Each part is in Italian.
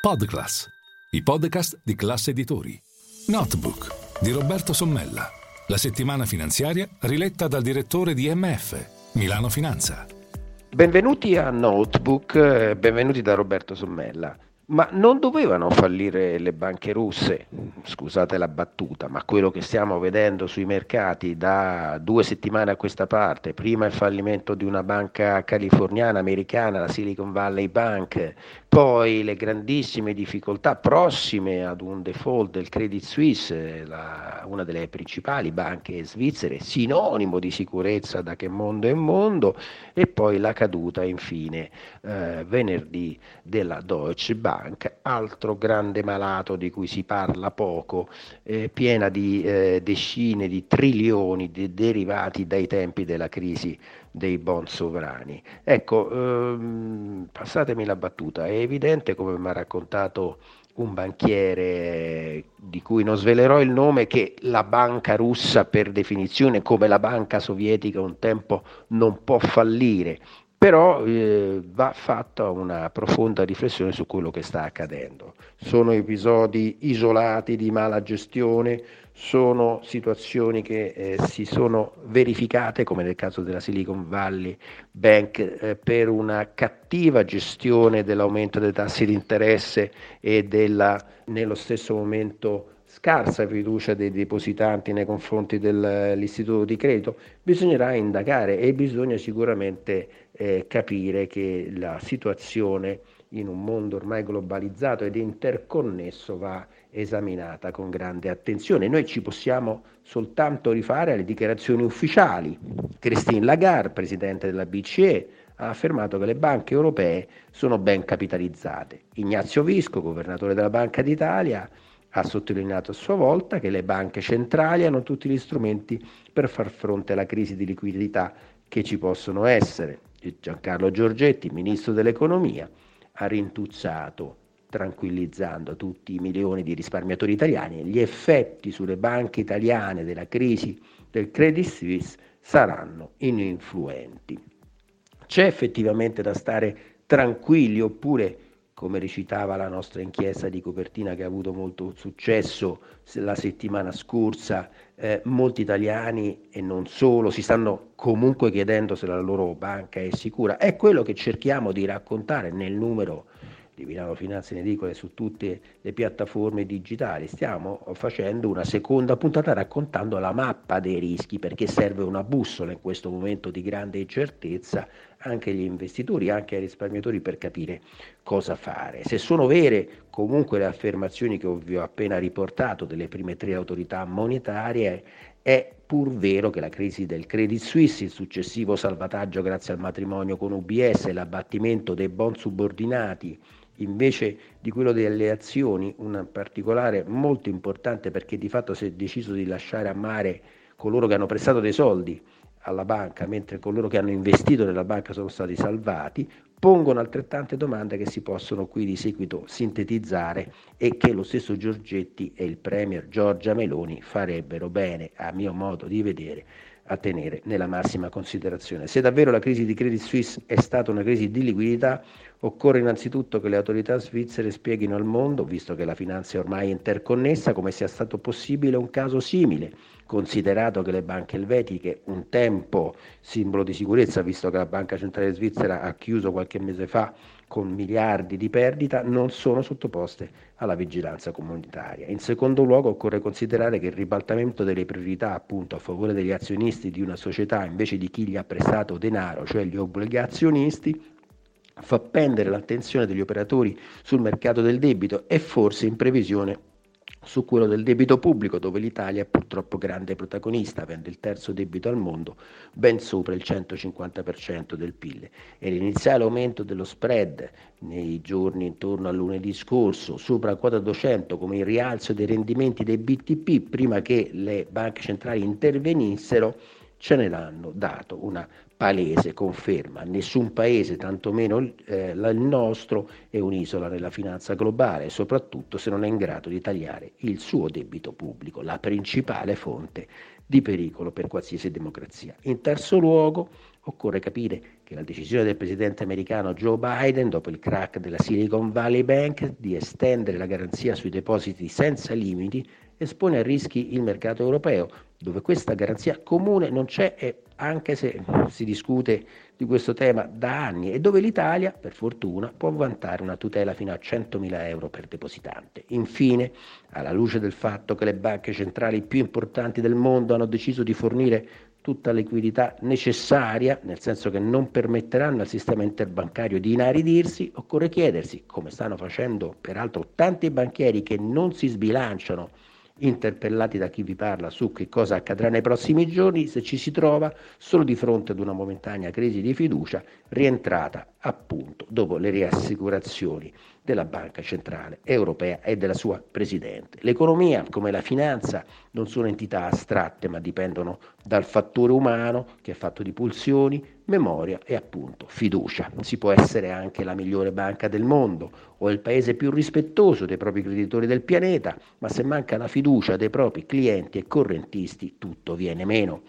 Podclass, i podcast di classe editori. Notebook di Roberto Sommella. La settimana finanziaria riletta dal direttore di MF, Milano Finanza. Benvenuti a Notebook, eh, benvenuti da Roberto Sommella. Ma non dovevano fallire le banche russe, scusate la battuta, ma quello che stiamo vedendo sui mercati da due settimane a questa parte, prima il fallimento di una banca californiana, americana, la Silicon Valley Bank, poi le grandissime difficoltà prossime ad un default del Credit Suisse, la, una delle principali banche svizzere, sinonimo di sicurezza da che mondo è mondo, e poi la caduta infine eh, venerdì della Deutsche Bank, altro grande malato di cui si parla poco, eh, piena di eh, decine di trilioni di derivati dai tempi della crisi dei bond sovrani. Ecco, ehm, passatemi la battuta, è evidente come mi ha raccontato un banchiere di cui non svelerò il nome che la banca russa per definizione come la banca sovietica un tempo non può fallire però eh, va fatta una profonda riflessione su quello che sta accadendo. Sono episodi isolati di mala gestione, sono situazioni che eh, si sono verificate, come nel caso della Silicon Valley Bank, eh, per una cattiva gestione dell'aumento dei tassi di interesse e della, nello stesso momento scarsa fiducia dei depositanti nei confronti dell'istituto di credito, bisognerà indagare e bisogna sicuramente eh, capire che la situazione in un mondo ormai globalizzato ed interconnesso va esaminata con grande attenzione. Noi ci possiamo soltanto rifare alle dichiarazioni ufficiali. Christine Lagarde, presidente della BCE, ha affermato che le banche europee sono ben capitalizzate. Ignazio Visco, governatore della Banca d'Italia, ha sottolineato a sua volta che le banche centrali hanno tutti gli strumenti per far fronte alla crisi di liquidità che ci possono essere. Giancarlo Giorgetti, ministro dell'economia, ha rintuzzato, tranquillizzando tutti i milioni di risparmiatori italiani, gli effetti sulle banche italiane della crisi del Credit Suisse saranno ininfluenti. C'è effettivamente da stare tranquilli oppure come recitava la nostra inchiesta di copertina che ha avuto molto successo la settimana scorsa, eh, molti italiani e non solo si stanno comunque chiedendo se la loro banca è sicura. È quello che cerchiamo di raccontare nel numero di Milano Finanze in edicola su tutte le piattaforme digitali. Stiamo facendo una seconda puntata raccontando la mappa dei rischi perché serve una bussola in questo momento di grande incertezza anche agli investitori, anche ai risparmiatori per capire cosa fare. Se sono vere comunque le affermazioni che vi ho appena riportato delle prime tre autorità monetarie, è pur vero che la crisi del Credit Suisse, il successivo salvataggio grazie al matrimonio con UBS e l'abbattimento dei bond subordinati invece di quello delle azioni, un particolare molto importante perché di fatto si è deciso di lasciare a mare coloro che hanno prestato dei soldi alla banca, mentre coloro che hanno investito nella banca sono stati salvati, pongono altrettante domande che si possono qui di seguito sintetizzare e che lo stesso Giorgetti e il Premier Giorgia Meloni farebbero bene, a mio modo di vedere, a tenere nella massima considerazione. Se davvero la crisi di Credit Suisse è stata una crisi di liquidità, occorre innanzitutto che le autorità svizzere spieghino al mondo, visto che la finanza è ormai interconnessa, come sia stato possibile un caso simile, considerato che le banche elvetiche, un tempo simbolo di sicurezza, visto che la Banca Centrale Svizzera ha chiuso qualche mese fa con miliardi di perdita, non sono sottoposte alla vigilanza comunitaria. In secondo luogo occorre considerare che il ribaltamento delle priorità appunto a favore degli azionisti di una società invece di chi gli ha prestato denaro, cioè gli obbligazionisti, fa pendere l'attenzione degli operatori sul mercato del debito e forse in previsione su quello del debito pubblico, dove l'Italia è purtroppo grande protagonista, avendo il terzo debito al mondo, ben sopra il 150% del PIL. E l'iniziale aumento dello spread nei giorni intorno a lunedì scorso, sopra quota 200, come il rialzo dei rendimenti dei BTP, prima che le banche centrali intervenissero, ce ne hanno dato una palese conferma. Nessun paese, tantomeno eh, il nostro, è un'isola nella finanza globale, soprattutto se non è in grado di tagliare il suo debito pubblico, la principale fonte di pericolo per qualsiasi democrazia. In terzo luogo, Occorre capire che la decisione del presidente americano Joe Biden, dopo il crack della Silicon Valley Bank, di estendere la garanzia sui depositi senza limiti, espone a rischi il mercato europeo, dove questa garanzia comune non c'è e anche se si discute di questo tema da anni e dove l'Italia, per fortuna, può vantare una tutela fino a 100.000 euro per depositante. Infine, alla luce del fatto che le banche centrali più importanti del mondo hanno deciso di fornire tutta la liquidità necessaria, nel senso che non permetteranno al sistema interbancario di inaridirsi, occorre chiedersi, come stanno facendo peraltro tanti banchieri che non si sbilanciano interpellati da chi vi parla su che cosa accadrà nei prossimi giorni, se ci si trova solo di fronte ad una momentanea crisi di fiducia rientrata appunto dopo le riassicurazioni della Banca Centrale Europea e della sua Presidente. L'economia, come la finanza, non sono entità astratte, ma dipendono dal fattore umano che è fatto di pulsioni, memoria e appunto fiducia. Si può essere anche la migliore banca del mondo o il paese più rispettoso dei propri creditori del pianeta, ma se manca la fiducia dei propri clienti e correntisti, tutto viene meno.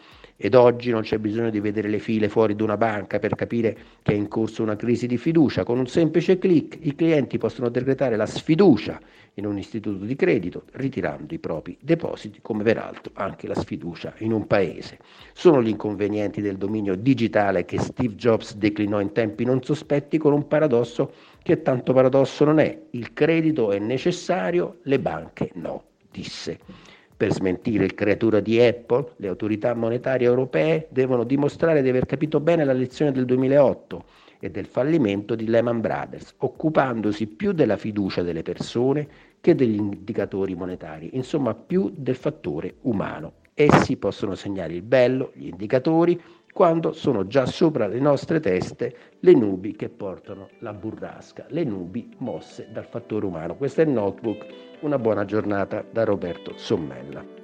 Ed oggi non c'è bisogno di vedere le file fuori di una banca per capire che è in corso una crisi di fiducia. Con un semplice clic i clienti possono decretare la sfiducia in un istituto di credito ritirando i propri depositi, come peraltro anche la sfiducia in un paese. Sono gli inconvenienti del dominio digitale che Steve Jobs declinò in tempi non sospetti con un paradosso che tanto paradosso non è. Il credito è necessario, le banche no, disse. Per smentire il creatura di Apple, le autorità monetarie europee devono dimostrare di aver capito bene la lezione del 2008 e del fallimento di Lehman Brothers, occupandosi più della fiducia delle persone che degli indicatori monetari, insomma più del fattore umano. Essi possono segnare il bello, gli indicatori, quando sono già sopra le nostre teste le nubi che portano la burrasca, le nubi mosse dal fattore umano. Questo è il notebook. Una buona giornata da Roberto Sommella.